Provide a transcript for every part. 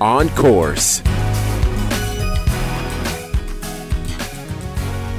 on course.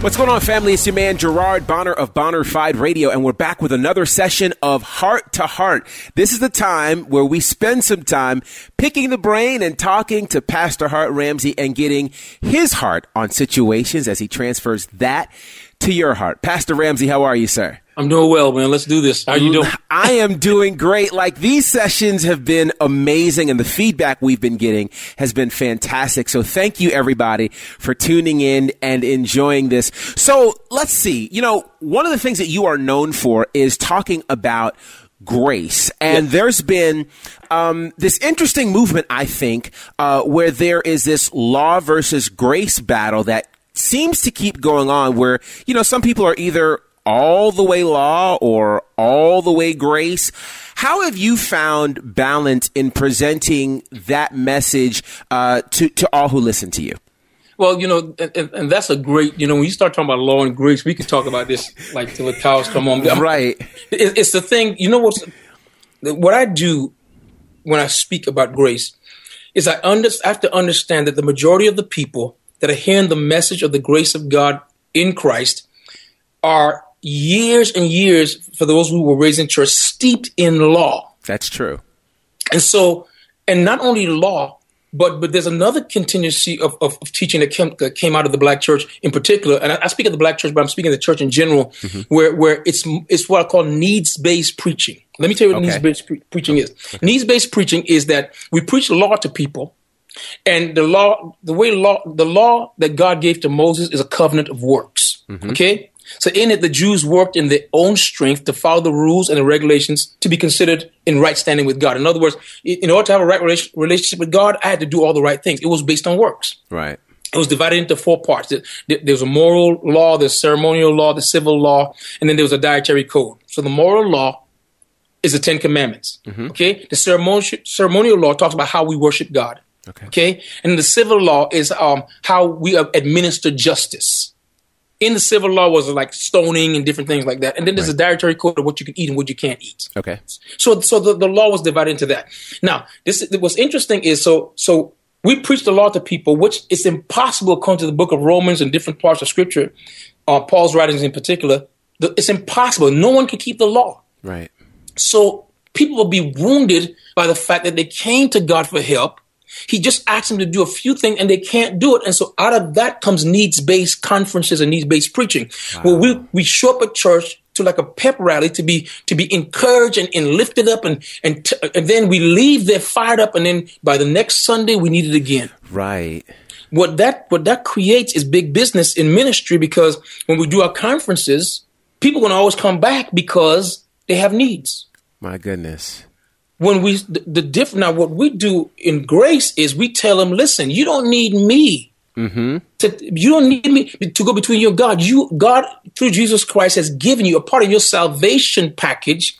What's going on, family? It's your man Gerard Bonner of Bonnerfied Radio, and we're back with another session of Heart to Heart. This is the time where we spend some time picking the brain and talking to Pastor Hart Ramsey and getting his heart on situations as he transfers that to your heart. Pastor Ramsey, how are you, sir? I'm doing well, man. Let's do this. How you doing? I am doing great. Like these sessions have been amazing and the feedback we've been getting has been fantastic. So thank you everybody for tuning in and enjoying this. So let's see. You know, one of the things that you are known for is talking about grace. And there's been um, this interesting movement, I think, uh, where there is this law versus grace battle that seems to keep going on where, you know, some people are either all the way law or all the way grace. How have you found balance in presenting that message uh, to, to all who listen to you? Well, you know, and, and- that's a great, you know, when you start talking about law and grace, we could talk about this like till the cows come home. Right. It, it's the thing, you know what's, what I do when I speak about grace is I, under, I have to understand that the majority of the people that are hearing the message of the grace of God in Christ are years and years, for those who were raised in church, steeped in law. That's true. And so, and not only law, but but there's another contingency of, of, of teaching that came, that came out of the black church in particular. And I, I speak of the black church, but I'm speaking of the church in general, mm-hmm. where where it's it's what I call needs based preaching. Let me tell you what Okay. needs based pre- preaching is. Needs based preaching is that we preach law to people, and the law, the way law, the law that God gave to Moses is a covenant of works. Mm-hmm. Okay. So in it, the Jews worked in their own strength to follow the rules and the regulations to be considered in right standing with God. In other words, in order to have a right relationship with God, I had to do all the right things. It was based on works. Right. It was divided into four parts. There- there- There's a moral law, there's ceremonial law, the civil law, and then there was a dietary code. So the moral law is the Ten Commandments. Mm-hmm. Okay, the ceremonial ceremonial law talks about how we worship God. Okay. Okay, and the civil law is um, how we uh, administer justice. In the civil law was like stoning and different things like that, and then there's a dietary code of what you can eat and what you can't eat. Okay. So, so the, the law was divided into that. Now, this what's interesting is so so we preach the law to people, which is impossible according to the book of Romans and different parts of Scripture, uh, Paul's writings in particular. The, it's impossible. No one can keep the law. Right. So people will be wounded by the fact that they came to God for help. He just asked them to do a few things and they can't do it. And so out of that comes needs based conferences and needs based preaching. Where we, we show up at church to like a pep rally to be, to be encouraged and, and lifted up and, and, t- and then we leave there fired up. And then by the next Sunday, we need it again Right. what that what that creates is big business in ministry because when we do our conferences, people going to always come back because they have needs. My goodness. When we the, the diff now, what we do in grace is we tell them, listen, you don't need me. Mm-hmm. To, you don't need me to go between you and God. You God through Jesus Christ has given you a part of your salvation package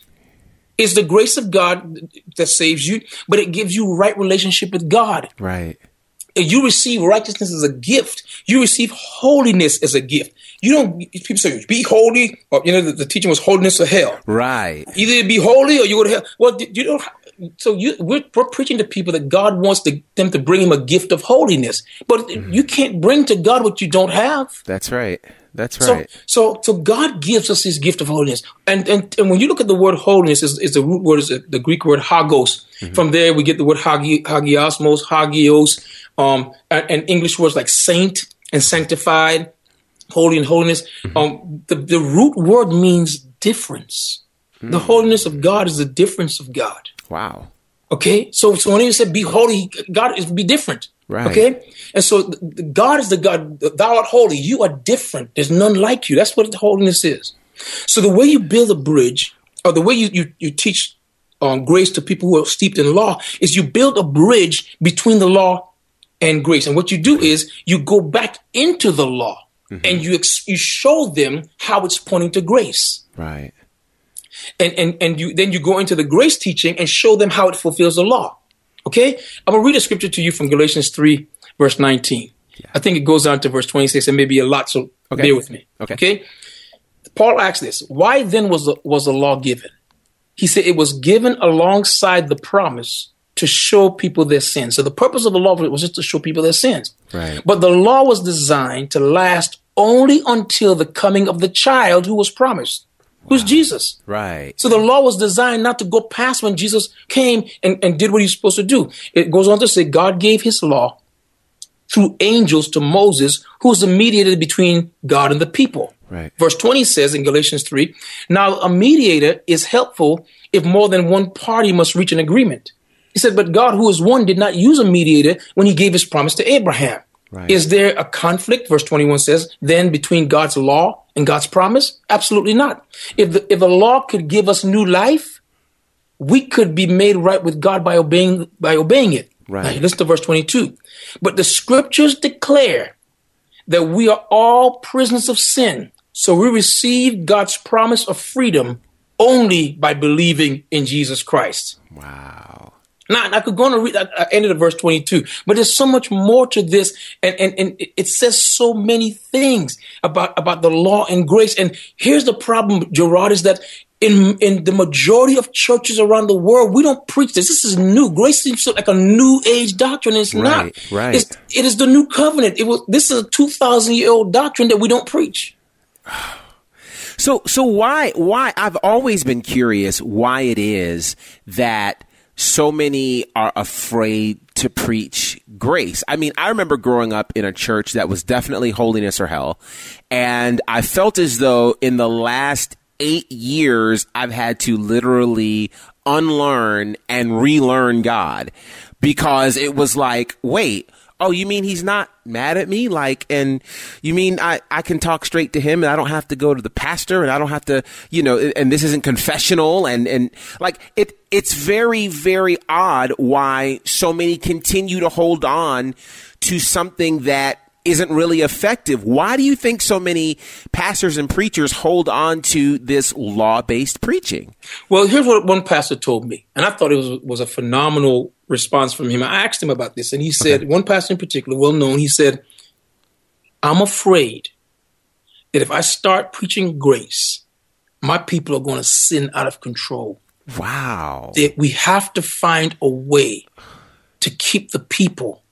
is the grace of God that saves you, but it gives you right relationship with God Right. you receive righteousness as a gift. You receive holiness as a gift. You don't. People say be holy, or you know the, the teaching was holiness or hell. Right. Either be holy or you go to hell. Well, you don't. So you we're, we're preaching to people that God wants to, them to bring Him a gift of holiness, but you can't bring to God what you don't have. That's right. That's right. so, so God gives us His gift of holiness, and and, and when you look at the word holiness, is, is the root word is the Greek word hagos. From there, we get the word hagi, hagiosmos, hagios, um, and, and English words like saint and sanctified, holy and holiness. Um, the the root word means difference. The holiness of God is the difference of God. wow. Okay, so so when he said be holy, God is be different. Right. Okay, and so God is the God. Thou art holy. You are different. There's none like you. That's what holiness is. So the way you build a bridge, or the way you you, you teach um, grace to people who are steeped in law, is you build a bridge between the law and grace. And what you do is you go back into the law and mm-hmm. you ex- you show them how it's pointing to grace. Right. And and and you then you go into the grace teaching and show them how it fulfills the law. Okay? I'm gonna read a scripture to you from Galatians 3, verse 19. I think it goes on to verse 26 and maybe a lot, so Okay. bear with me. Okay. Okay. Paul asks this: Why then was the, was the law given? He said it was given alongside the promise to show people their sins. So the purpose of the law was just to show people their sins. Right. But the law was designed to last only until the coming of the child who was promised, who's Jesus. Right. So the law was designed not to go past when Jesus came and, and did what he's supposed to do. It goes on to say God gave his law through angels to Moses, who was the mediator between God and the people. Right. Verse 20 says in Galatians 3 Now a mediator is helpful if more than one party must reach an agreement. He said, But God, who is one, did not use a mediator when he gave his promise to Abraham. Right. Is there a conflict, verse 21 says, then between God's law and God's promise? Absolutely not. If the, if the law could give us new life, we could be made right with God by obeying by obeying it. Right. Now, listen to verse 22. But the scriptures declare that we are all prisoners of sin. So we receive God's promise of freedom only by believing in Jesus Christ. Wow. Now, I could go on and read I I ended at verse 22, but there's so much more to this. And, and, and it says so many things about, about the law and grace. And here's the problem, Gerard, is that in, in the majority of churches around the world, we don't preach this. This is new. Grace seems so like a new age doctrine. It's not. Right, right. It's, it is the new covenant. It was, this is a 2000 year old doctrine that we don't preach. So so why why I've always been curious why it is that so many are afraid to preach grace. I mean, I remember growing up in a church that was definitely holiness or hell, and I felt as though in the last 8 years I've had to literally unlearn and relearn God because it was like, wait, oh, you mean he's not mad at me? Like, and you mean I, I can talk straight to him and I don't have to go to the pastor and I don't have to, you know, and this isn't confessional and, and like it, it's very, very odd why so many continue to hold on to something that isn't really effective. Why do you think so many pastors and preachers hold on to this law based preaching? Well, here's what one pastor told me, and I thought it was was a phenomenal response from him. I asked him about this, and he said, one pastor in particular, well known, he said, "I'm afraid that if I start preaching grace, my people are going to sin out of control. Wow. That we have to find a way to keep the people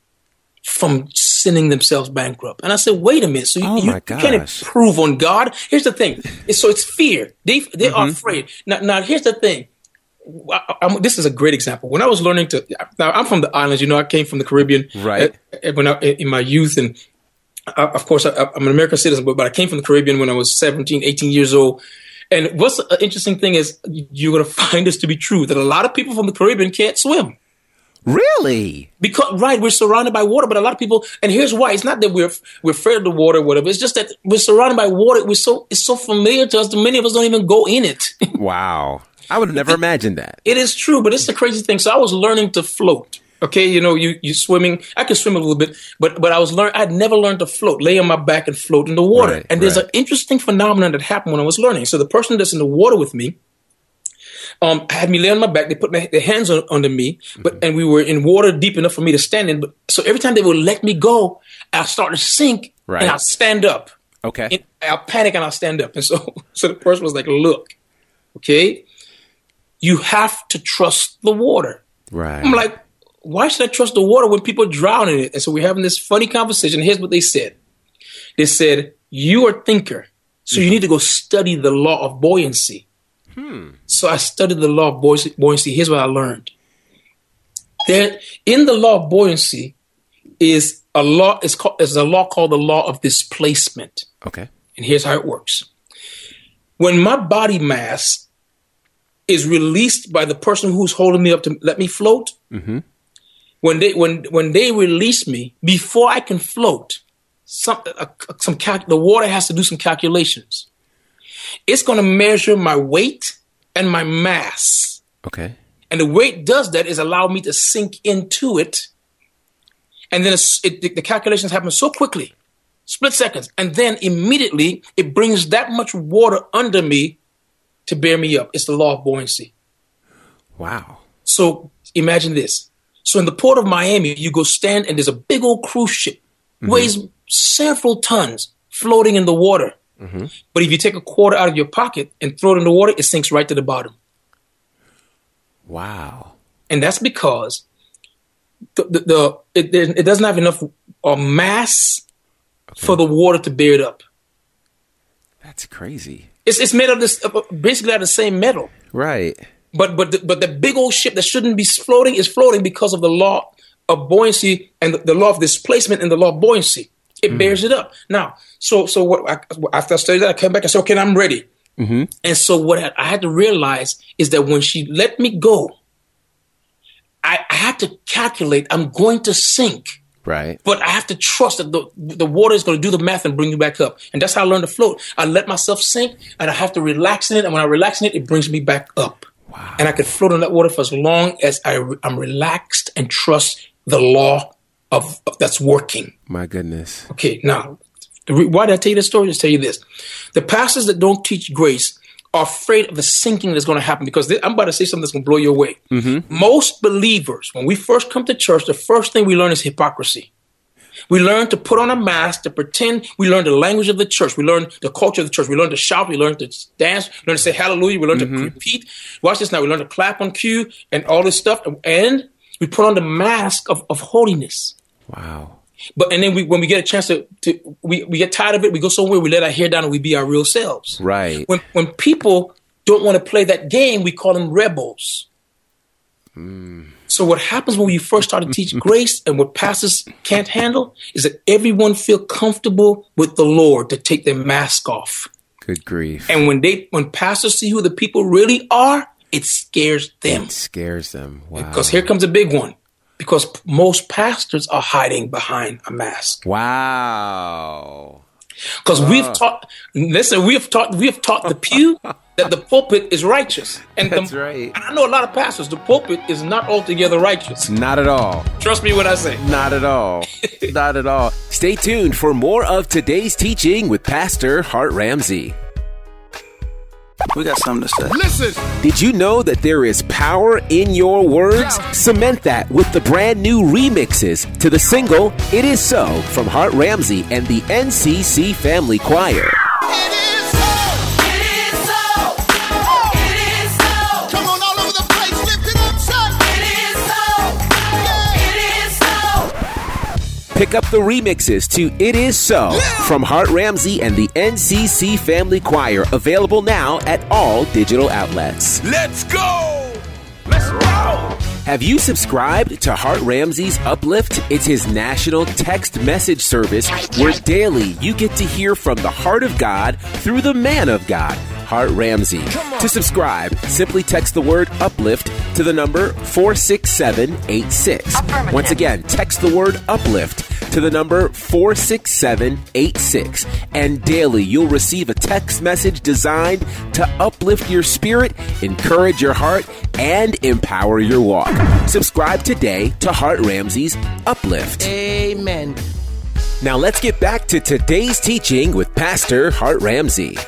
from sending themselves bankrupt." And I said, "Wait a minute. So you, Oh you, you can't improve on God? Here's the thing. It's- So it's fear. They they Mm-hmm. are afraid. Now, now here's the thing. I- this is a great example. When I was learning to, now I'm from the islands. You know, I came from the Caribbean, Right. uh, When I, in my youth, and uh, of course, I, I'm an American citizen, but, but I came from the Caribbean when I was 17, 18 years old. And what's an interesting thing is you're going to find this to be true that a lot of people from the Caribbean can't swim Really? because right we're surrounded by water but a lot of people and here's why. It's not that we're we're afraid of the water or whatever. It's just that we're surrounded by water. We're so it's so familiar to us that many of us don't even go in it. Wow. I would have never imagined that. it is true but it's the crazy thing. So i was learning to float. Okay you know you you swimming. I could swim a little bit but but i was learn i'd never learned to float lay on my back and float in the water. Right, and there's right. an interesting phenomenon that happened when i was learning. So the person that's in the water with me um, had me lay on my back. They put my, their hands on, under me, but and we were in water deep enough for me to stand in. But so every time they would let me go, I start to sink, Right. and I stand up. Okay. And I'll panic and I'll stand up. And so, so the person was like, "Look, okay, you have to trust the water." Right. I'm like, "Why should I trust the water when people drown in it?" And so we're having this funny conversation. Here's what they said: They said, "You are a thinker, so you need to go study the law of buoyancy." So I studied the law of buoyancy. buoyancy. Here's what I learned. There, in the law of buoyancy, is a law. Is called is a law called the law of displacement. okay. And here's how it works. When my body mass is released by the person who's holding me up to let me float, when they when when they release me before I can float, some uh, some cal- the water has to do some calculations. It's going to measure my weight and my mass. Okay. And the way it does that is allow me to sink into it. and then it, the, the calculations happen so quickly, split seconds, and then immediately it brings that much water under me to bear me up. It's the law of buoyancy. Wow. So imagine this. So in the port of Miami, you go stand and there's a big old cruise ship, mm-hmm. weighs several tons, floating in the water. But if you take a quarter out of your pocket and throw it in the water, it sinks right to the bottom. Wow. and that's because the, the, the it, it doesn't have enough uh, mass for the water to bear it up. That's crazy. It's it's made of this basically out of the same metal, Right. but but the, but the big old ship that shouldn't be floating is floating because of the law of buoyancy and the law of displacement and the law of buoyancy. It mm-hmm. bears it up. Now, so so what? I, after I studied that, I came back and said, "Okay, I'm ready." Mm-hmm. And so what I, I had to realize is that when she let me go, I, I had to calculate. I'm going to sink. Right. But I have to trust that the, the water is going to do the math and bring you back up. And that's how I learned to float. I let myself sink and I have to relax in it. And when I relax in it, it brings me back up. Wow. And I could float in that water for as long as I, I'm relaxed and trust the law of, of that's working. My goodness. Okay, now, why did I tell you this story? Just tell you this. The pastors that don't teach grace are afraid of the sinking that's going to happen because they, I'm about to say something that's going to blow you away. Mm-hmm. Most believers, when we first come to church, the first thing we learn is hypocrisy. We learn to put on a mask, to pretend. We learn the language of the church. We learn the culture of the church. We learn to shout. We learn to dance. We learn to say hallelujah. We learn to mm-hmm. repeat. Watch this now. We learn to clap on cue and all this stuff. And we put on the mask of, of holiness. Wow. But and then we, when we get a chance to, to we, we get tired of it, we go somewhere, we let our hair down, and we be our real selves. Right. When when people don't want to play that game, we call them rebels. Hmm. So what happens when we first start to teach grace, and what pastors can't handle, is that everyone feel comfortable with the Lord to take their mask off. Good grief. And when they when pastors see who the people really are, it scares them. It scares them. Wow. Because here comes a big one. Because most pastors are hiding behind a mask. Wow. Because we've taught, listen, we've taught, we've taught the pew that the pulpit is righteous, and That's the, right. And I know a lot of pastors. The pulpit is not altogether righteous. Not at all. Trust me when I say. Not at all. Not at all. Stay tuned for more of today's teaching with Pastor Hart Ramsey. We got something to say. Listen. Did you know that there is power in your words? Cement that with the brand new remixes to the single It Is So from Hart Ramsey and the NCC Family Choir. Pick up the remixes to It Is So from Hart Ramsey and the NCC Family Choir, available now at all digital outlets. Let's go. Let's go. Have you subscribed to Hart Ramsey's Uplift? It's his national text message service where daily you get to hear from the heart of God through the man of God, Hart Ramsey. To subscribe, simply text the word uplift to the number 46786. Once again, text the word uplift to the number 46786. And daily you'll receive a text message designed to uplift your spirit, encourage your heart, and empower your walk. Subscribe today to Hart Ramsey's Uplift. Amen. Now let's get back to today's teaching with Pastor Hart Ramsey.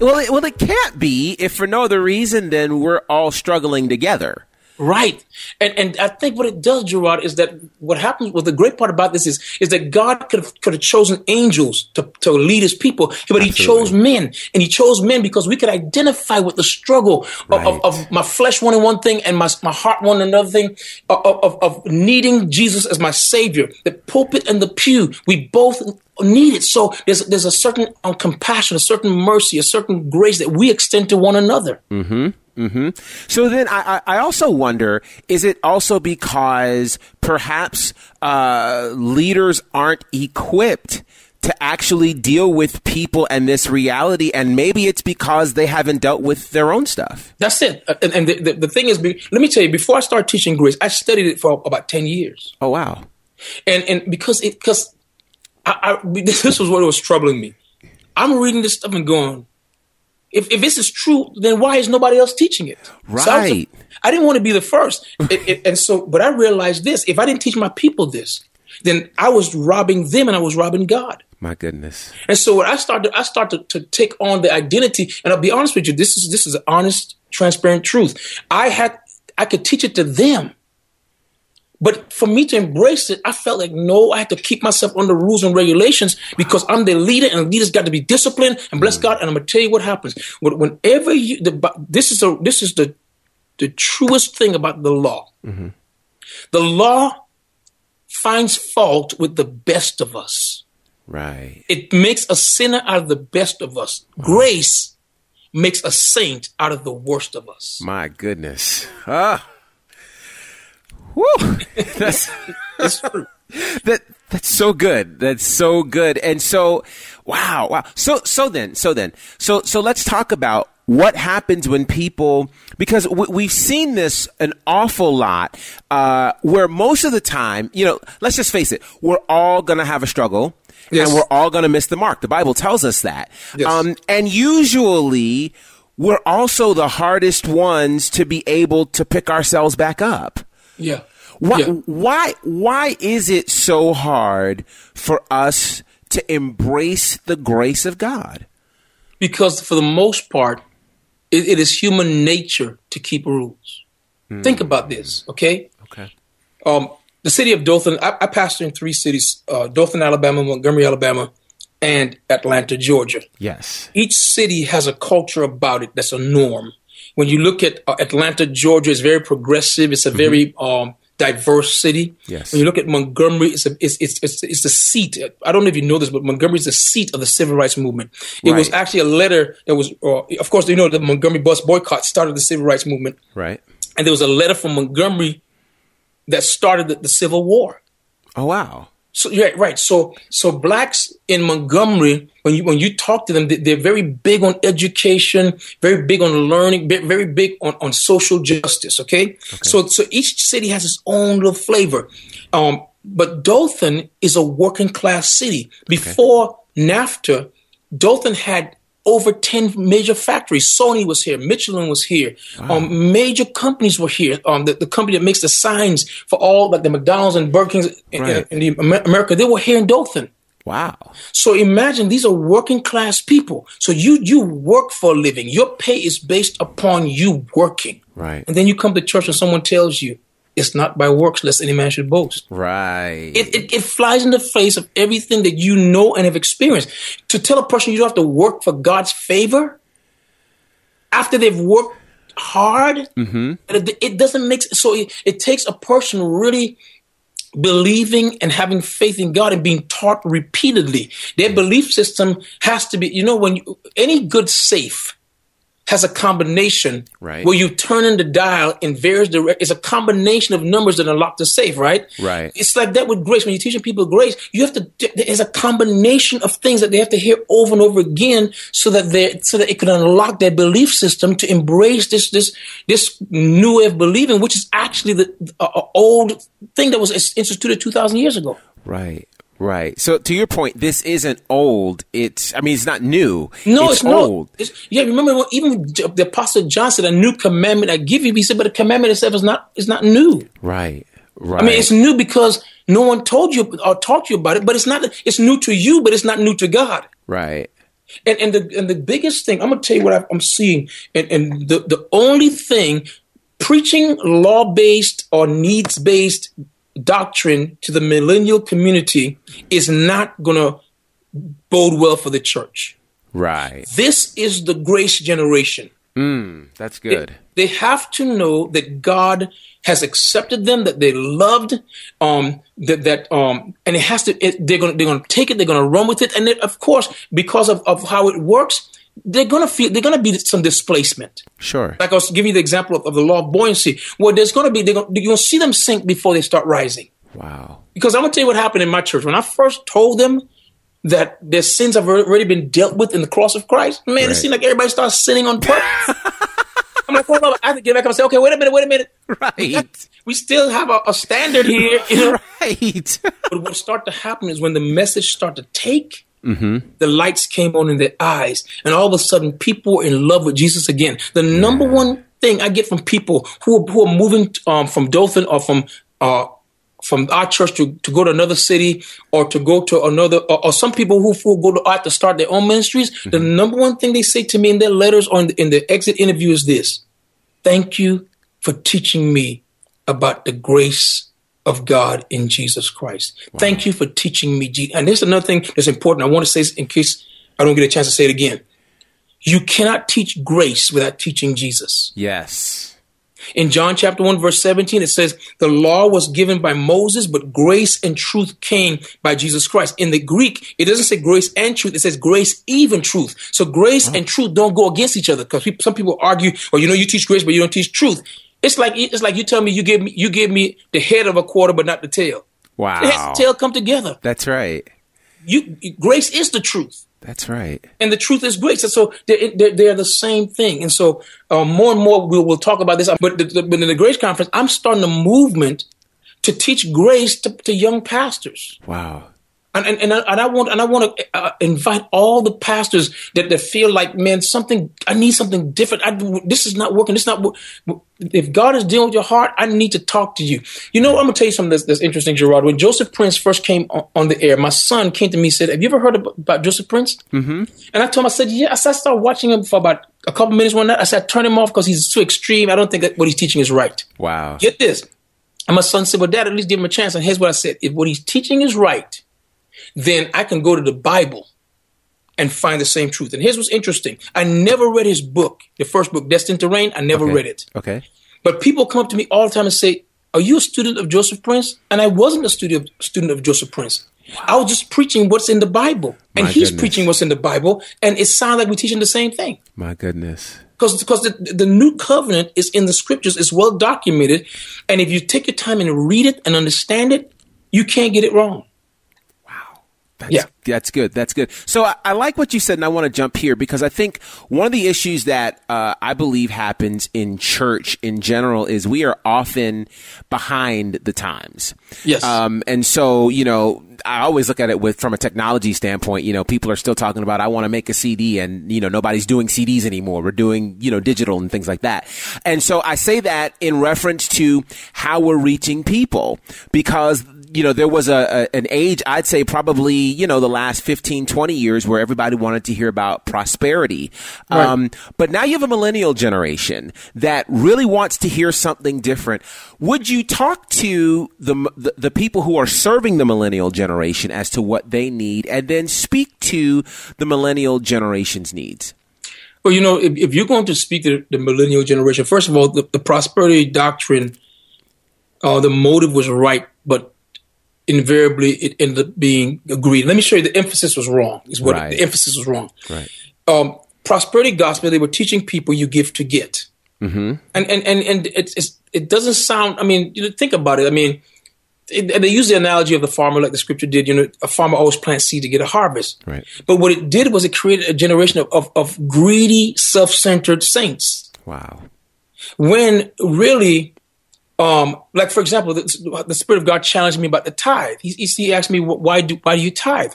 Well, it, well, it can't be if for no other reason than we're all struggling together. Right. And and I think what it does, Gerard, is that what happens well the great part about this is is that God could have could have chosen angels to, to lead his people, but he chose men. And he chose men because we could identify with the struggle of, Right. of, of my flesh wanting one thing and my my heart wanting another thing, of, of, of needing Jesus as my savior. The pulpit and the pew, we both need it. So there's there's a certain um, compassion, a certain mercy, a certain grace that we extend to one another. So then I, I I also wonder is it also because perhaps uh, leaders aren't equipped to actually deal with people and this reality, and maybe it's because they haven't dealt with their own stuff? That's it. Uh, And, and the, the, the thing is, let me tell you, before I started teaching grace, I studied it for about 10 years. Oh, wow. And, and because it, because I, I, this was what was troubling me. I'm reading this stuff and going, if, if this is true, then why is nobody else teaching it? So I, was- Right. I didn't want to be the first. It- it- and so, but I realized this: if I didn't teach my people this, then I was robbing them, and I was robbing God. My goodness. And so when I started, I started to take on the identity. And I'll be honest with you, this is this is an honest, transparent truth. I had I could teach it to them. But for me to embrace it, I felt like no, I had to keep myself under rules and regulations because I'm the leader, and leaders got to be disciplined. And bless mm. God, and I'm gonna tell you what happens. Whenever you, the, this is a this is the the truest thing about the law. Mm-hmm. The law finds fault with the best of us. Right. It makes a sinner out of the best of us. Mm. Grace makes a saint out of the worst of us. My goodness. Ah. Woo. That's It's true. that that's so good. That's so good. And so wow, wow. So so then, so then. So so let's talk about what happens when people because we, we've seen this an awful lot uh, where most of the time you know let's just face it we're all gonna have a struggle Yes. and we're all gonna miss the mark the bible tells us that Yes. um, and usually we're also the hardest ones to be able to pick ourselves back up Yeah. why, Yeah. why, why is it so hard for us to embrace the grace of God? Because for the most part, it, it is human nature to keep rules. Think about this, okay? Okay. Um, the city of Dothan, I, I pastor in three cities uh, Dothan, Alabama, Montgomery, Alabama, and Atlanta, Georgia. Yes. each city has a culture about it that's a norm. When you look at uh, Atlanta, Georgia, it's very progressive. It's a very um, diverse city. Mm-hmm. Yes. When you look at Montgomery, it's, a, it's, it's, it's, it's the seat. I don't know if you know this, but Montgomery is the seat of the civil rights movement. It was actually a letter that was, uh, of course, you know, the Montgomery bus boycott started the civil rights movement. Right. And there was a letter from Montgomery that started the, the Civil War. Oh, wow. So yeah, right. So so blacks in Montgomery, when you when you talk to them, they, they're very big on education, very big on learning, very big on, on social justice. Okay? so so each city has its own little flavor. Um, but Dothan is a working class city. Before NAFTA, Dothan had over 10 major factories. Sony was here. Michelin was here. Um, major companies were here. Um, the, the company that makes the signs for all like the McDonald's and Burger King's in, Right. in, the America, they were here in Dothan. Wow. So imagine these are working class people. So you you work for a living. Your pay is based upon you working. Right. And then you come to church and someone tells you it's not by works lest any man should boast. Right. It, it, it flies in the face of everything that you know and have experienced. To tell a person you don't have to work for God's favor after they've worked hard, mm-hmm. it, it doesn't make so. It, it takes a person really believing and having faith in God and being taught repeatedly. Their belief system has to be, you know, when you, any good safe has a combination Right. where you turn in the dial in various direct. It's a combination of numbers that unlock the safe, right? Right. It's like that with grace. When you're teaching people grace, you have to. There's a combination of things that they have to hear over and over again, so that they so that it can unlock their belief system to embrace this this this new way of believing, which is actually the uh, old thing that was instituted two thousand years ago. right. Right. So to your point, this isn't old. It's, I mean, it's not new. No, it's, it's, old. not. It's, yeah, remember when even the Apostle John said, "A new commandment I give you." He said, "But the commandment itself is not is not new." Right. Right. I mean, it's new because no one told you or taught you about it, but it's not. It's new to you, but it's not new to God. right. And and the and the biggest thing I'm gonna tell you what I'm seeing, and, and the the only thing preaching law based or needs based doctrine to the millennial community is not gonna bode well for the church. Right. This is the grace generation. That's good. They have to know that God has accepted them, that they loved, um, that that um, and it has to. It, they're gonna they're gonna take it. They're gonna run with it, and then, of course, because of, of how it works, they're gonna feel they're gonna be some displacement. Sure. Like I was giving you the example of, of the law of buoyancy, where there's gonna be they're gonna, you're gonna see them sink before they start rising. Wow. Because I'm gonna tell you what happened in my church when I first told them that their sins have already been dealt with in the cross of Christ. Man, it seemed like everybody starts sinning on purpose. I'm like, hold on, I have to get back and say, okay, wait a minute, wait a minute. Right. We still have a, a standard here, you know. Right. but what start to happen is when the message start to take, The lights came on in their eyes, and all of a sudden, people were in love with Jesus again. The number one thing I get from people who who are moving um, from Dothan or from uh, from our church to, to go to another city or to go to another, or, or some people who, who go to art to start their own ministries, the number one thing they say to me in their letters or in the, in the exit interview is this Thank you for teaching me about the grace of God in Jesus Christ. Thank you for teaching me. Je- And there's another thing that's important. I want to say this in case I don't get a chance to say it again. You cannot teach grace without teaching Jesus. Yes. In John chapter 1, verse 17, it says, The law was given by Moses, but grace and truth came by Jesus Christ. In the Greek, it doesn't say grace and truth, it says grace, even truth. So grace and truth don't go against each other because some people argue, or you know, you teach grace, but you don't teach truth. It's like it's like you tell me you give me you give me the head of a quarter, but not the tail. Wow, the head and tail come together. That's right. You grace is the truth That's right. and the truth is grace. And so they're, they're, they're the same thing. And so uh, more and more we'll, we'll talk about this. But, the, the, but in the Grace Conference, I'm starting a movement to teach grace to, to young pastors. Wow. And, and, and, I, and I want and I want to uh, invite all the pastors that, that feel like man something I need something different. I, this is not working. This is not if God is dealing with your heart. I need to talk to you. You know I'm gonna tell you something that's, that's interesting, Gerard. When Joseph Prince first came on, on the air, my son came to me and said, "Have you ever heard about, about Joseph Prince?" Mm-hmm. And I told him I said, "Yeah." I said, I started watching him for about a couple minutes one night. I said, "Turn him off because he's too extreme. I don't think that what he's teaching is right." Wow. Get this. And my son said, Well, dad, at least give him a chance. And here's what I said. If what he's teaching is right, then I can go to the Bible and find the same truth. And here's what's interesting. I never read his book, the first book, Destined to Reign. I never Okay. read it. Okay. But people come up to me all the time and say, Are you a student of Joseph Prince? And I wasn't a student student of Joseph Prince. I was just preaching what's in the Bible. And My he's goodness. preaching what's in the Bible. And it sounds like we're teaching the same thing My goodness. because because the, the new covenant is in the scriptures it's well documented and if you take your time and read it and understand it you can't get it wrong That's, Yeah. that's good. That's good. So I, I like what you said, and I want to jump here because I think one of the issues that uh, I believe happens in church in general is we are often behind the times. Yes. Um, and so you know, I always look at it with from a technology standpoint. You know, people are still talking about I want to make a CD, and you know, nobody's doing CDs anymore. We're doing you know digital and things like that. And so I say that in reference to how we're reaching people because you know, there was a, a an age, I'd say probably, you know, the last 15, 20 years where everybody wanted to hear about prosperity. Um, but now you have a millennial generation that really wants to hear something different. Would you talk to the, the, the people who are serving the millennial generation as to what they need and then speak to the millennial generation's needs? well you know if, if you're going to speak to the millennial generation first of all the, the prosperity doctrine uh, the motive was right but invariably it ended up being agreed let me show you the emphasis was wrong is what Right. the emphasis was wrong Right. um, prosperity gospel they were teaching people you give to get mm-hmm. and and and, and it, it doesn't sound i mean you know, think about it i mean it, and they use the analogy of the farmer like the scripture did you know a farmer always plants seed to get a harvest Right. but what it did was it created a generation of, of, of greedy self-centered saints Wow. when really um like for example the, the spirit of god challenged me about the tithe he, he, asked me why do why do you tithe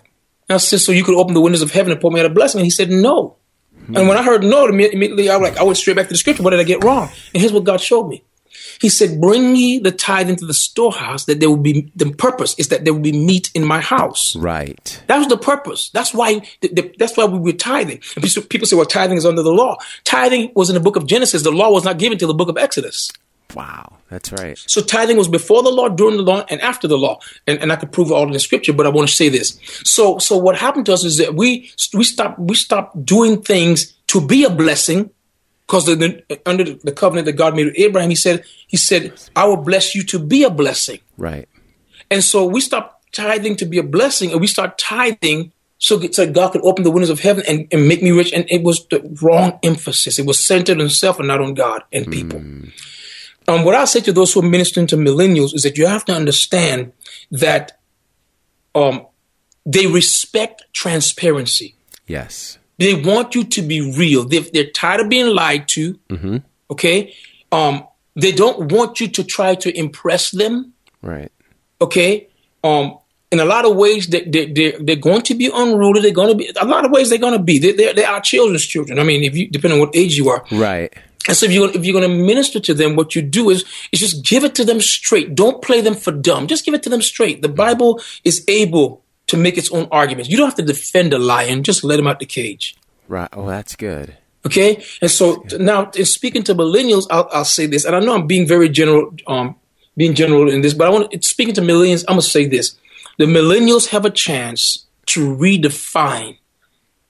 and i said so you could open the windows of heaven and pour me out a blessing and he said no and when i heard no immediately i was like i went straight back to the scripture what did i get wrong and here's what god showed me he said bring ye the tithe into the storehouse that there will be the purpose is that there will be meat in my house Right. that was the purpose. That's why. The, the, that's why we were tithing. And people- people say, "Well, tithing is under the law." Tithing was in the book of Genesis. The law was not given till the book of Exodus. Wow. That's right. So tithing was before the law, during the law, and after the law. And, and I could prove it all in the scripture, but I want to say this. So, so what happened to us is that we we stopped we stopped doing things to be a blessing, because the, the, under the covenant that God made with Abraham, He said He said, "I will bless you to be a blessing." Right. And so we stopped tithing to be a blessing, and we start tithing so, so God could open the windows of heaven and, and make me rich. And it was the wrong emphasis. It was centered on self and not on God and people. Mm. Um, what I say to those who are ministering to millennials is that you have to understand that um, they respect transparency. Yes. They want you to be real. They, they're tired of being lied to. Okay. Um, they don't want you to try to impress them Right. okay um in a lot of ways they, they, they're, they're going to be unruly. They're going to be a lot of ways they're going to be. They, they're, they're our children's children. I mean, if you depending on what age you are, Right. And so if you're if you're going to minister to them, what you do is is just give it to them straight. Don't play them for dumb. Just give it to them straight. The Bible is able to make its own arguments. You don't have to defend a lion. Just let him out the cage. Right. Oh, that's good. Okay, and so now in speaking to millennials, I'll, I'll say this, and I know I'm being very general, um, being general in this, but I want speaking to millennials, I'm gonna say this: the millennials have a chance to redefine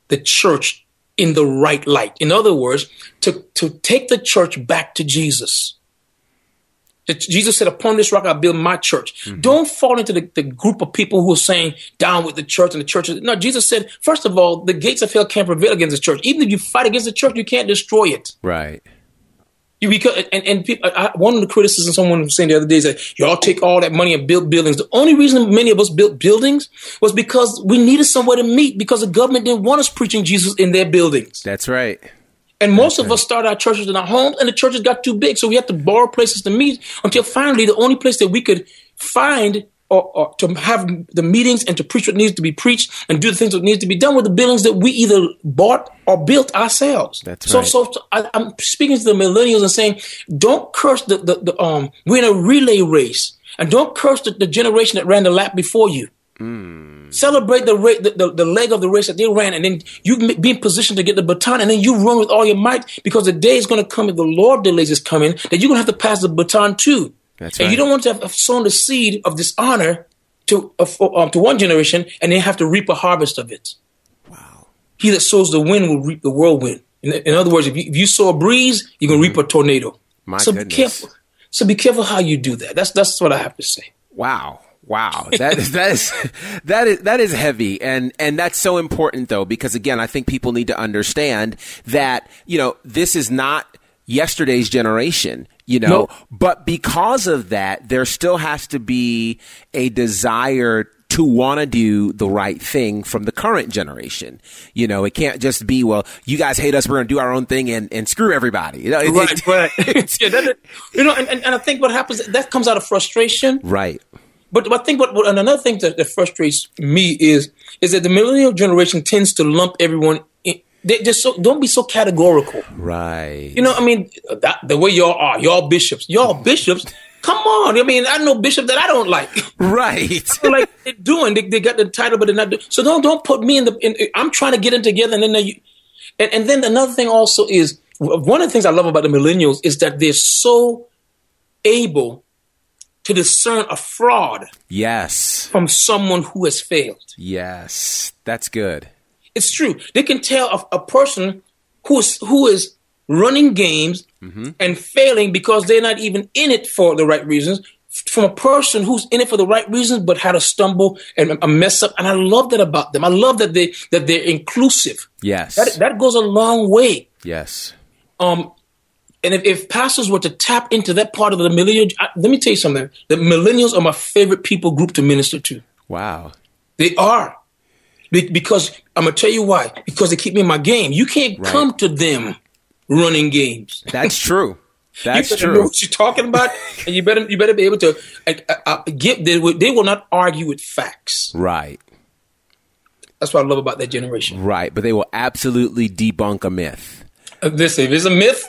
the church in the right light. In other words, to to take the church back to Jesus. Jesus said, "Upon this rock I build my church." Mm-hmm. Don't fall into the, the group of people who are saying down with the church and the church. is-" No, Jesus said, first of all, the gates of hell can't prevail against the church. Even if you fight against the church, you can't destroy it. Right. You because and, and people, I, one of the criticisms someone was saying the other day is that y'all take all that money and build buildings. The only reason many of us built buildings was because we needed somewhere to meet because the government didn't want us preaching Jesus in their buildings. That's right. And most of us started our churches in our homes, and the churches got too big, so we had to borrow places to meet until finally the only place that we could find or, or to have the meetings and to preach what needs to be preached and do the things that needs to be done with the buildings that we either bought or built ourselves. That's so, right. So, so I, I'm speaking to the millennials and saying, don't curse the, the, the um. We're in a relay race, and don't curse the, the generation that ran the lap before you. Celebrate the, ra- the, the the leg of the race that they ran, and then you be in position to get the baton, and then you run with all your might because the day is going to come if the Lord delays is coming that you're going to have to pass the baton too. That's and right. you don't want to have sown the seed of dishonor to uh, um, to one generation and then have to reap a harvest of it. Wow! He that sows the wind will reap the whirlwind. In, in other words, if you, if you sow a breeze, you're going to reap a tornado. My so goodness. be careful. So be careful how you do that. That's that's what I have to say. Wow. Wow. That is that is that is that is heavy and and that's so important though because again I think people need to understand that you know this is not yesterday's generation you know No. but because of that there still has to be a desire to want to do the right thing from the current generation. You know, it can't just be, well, you guys hate us, we're going to do our own thing and, and screw everybody. You know, it- Right, it- right. yeah, that, you know, and, and, and I think what happens that comes out of frustration. right. But I think what, what and another thing that, that frustrates me is is that the millennial generation tends to lump everyone. They just so, don't be so categorical. Right. You know, I mean, that, the way y'all are, y'all bishops, y'all bishops. Come on, I mean, I know bishop that I don't like. right. like they're doing, they, they got the title, but they're not. doing So don't don't put me in the. In, I'm trying to get them together, and then they, and, and then another thing also is one of the things I love about the millennials is that they're so able to discern a fraud yes. from someone who has failed. Yes. That's good. It's true. They can tell a, a person who is who is running games and failing because they're not even in it for the right reasons. From a person who's in it for the right reasons but had a stumble and a mess up, and I love that about them. I love that they that they're inclusive. Yes. That that goes a long way. yes. Um, and if, if pastors were to tap into that part of the millennial, I, let me tell you something. The millennials are my favorite people group to minister to. Wow. They are. Be- because I'm gonna tell you why. Because they keep me in my game. You can't Right. come to them running games. That's true. That's you better know true. what you're talking about, and you better you better be able to uh, uh, give. They will, they will not argue with facts. Right. That's what I love about that generation. Right. But they will absolutely debunk a myth. Uh, Listen, if it's a myth,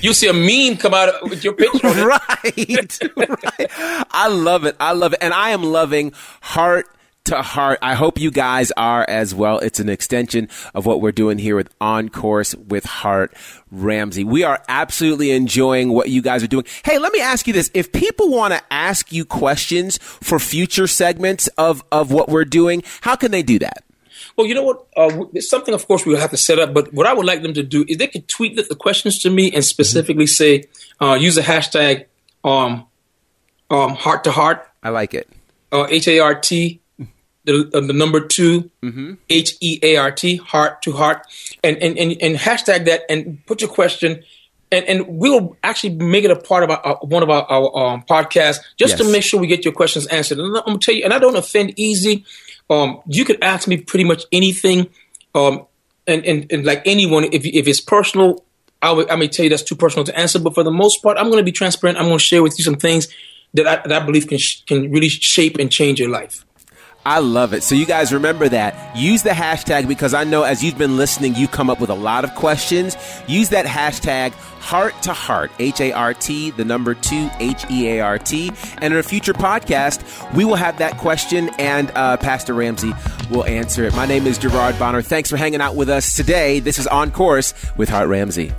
you see a meme come out with your picture. right. right. I love it. I love it. And I am loving heart to heart. I hope you guys are as well. It's an extension of what we're doing here with On Course with Hart Ramsey. We are absolutely enjoying what you guys are doing. Hey, let me ask you this. If people want to ask you questions for future segments of, of what we're doing, how can they do that? Well, you know what? Uh, it's something, of course, we will have to set up. But what I would like them to do is they could tweet the, the questions to me and specifically say, uh, use the hashtag um, um, heart to heart, I like it. uh, H A R T, the, uh, the number 2 H E A R T, heart to heart, and, and and and hashtag that and put your question. And, and we'll actually make it a part of our, uh, one of our, our um, podcasts just to make sure we get your questions answered. And I'm gonna tell you, and I don't offend easy. Um, you could ask me pretty much anything, um, and, and and like anyone, if if it's personal, I may tell you that's too personal to answer. But for the most part, I'm going to be transparent. I'm going to share with you some things that I, that I believe can sh- can really shape and change your life. I love it. So you guys remember that. Use the hashtag because I know as you've been listening, you come up with a lot of questions. Use that hashtag heart to heart, H A R T, the number two, H E A R T. And in a future podcast, we will have that question and uh, Pastor Ramsey will answer it. My name is Gerard Bonner. Thanks for hanging out with us today. This is On Course with Hart Ramsey.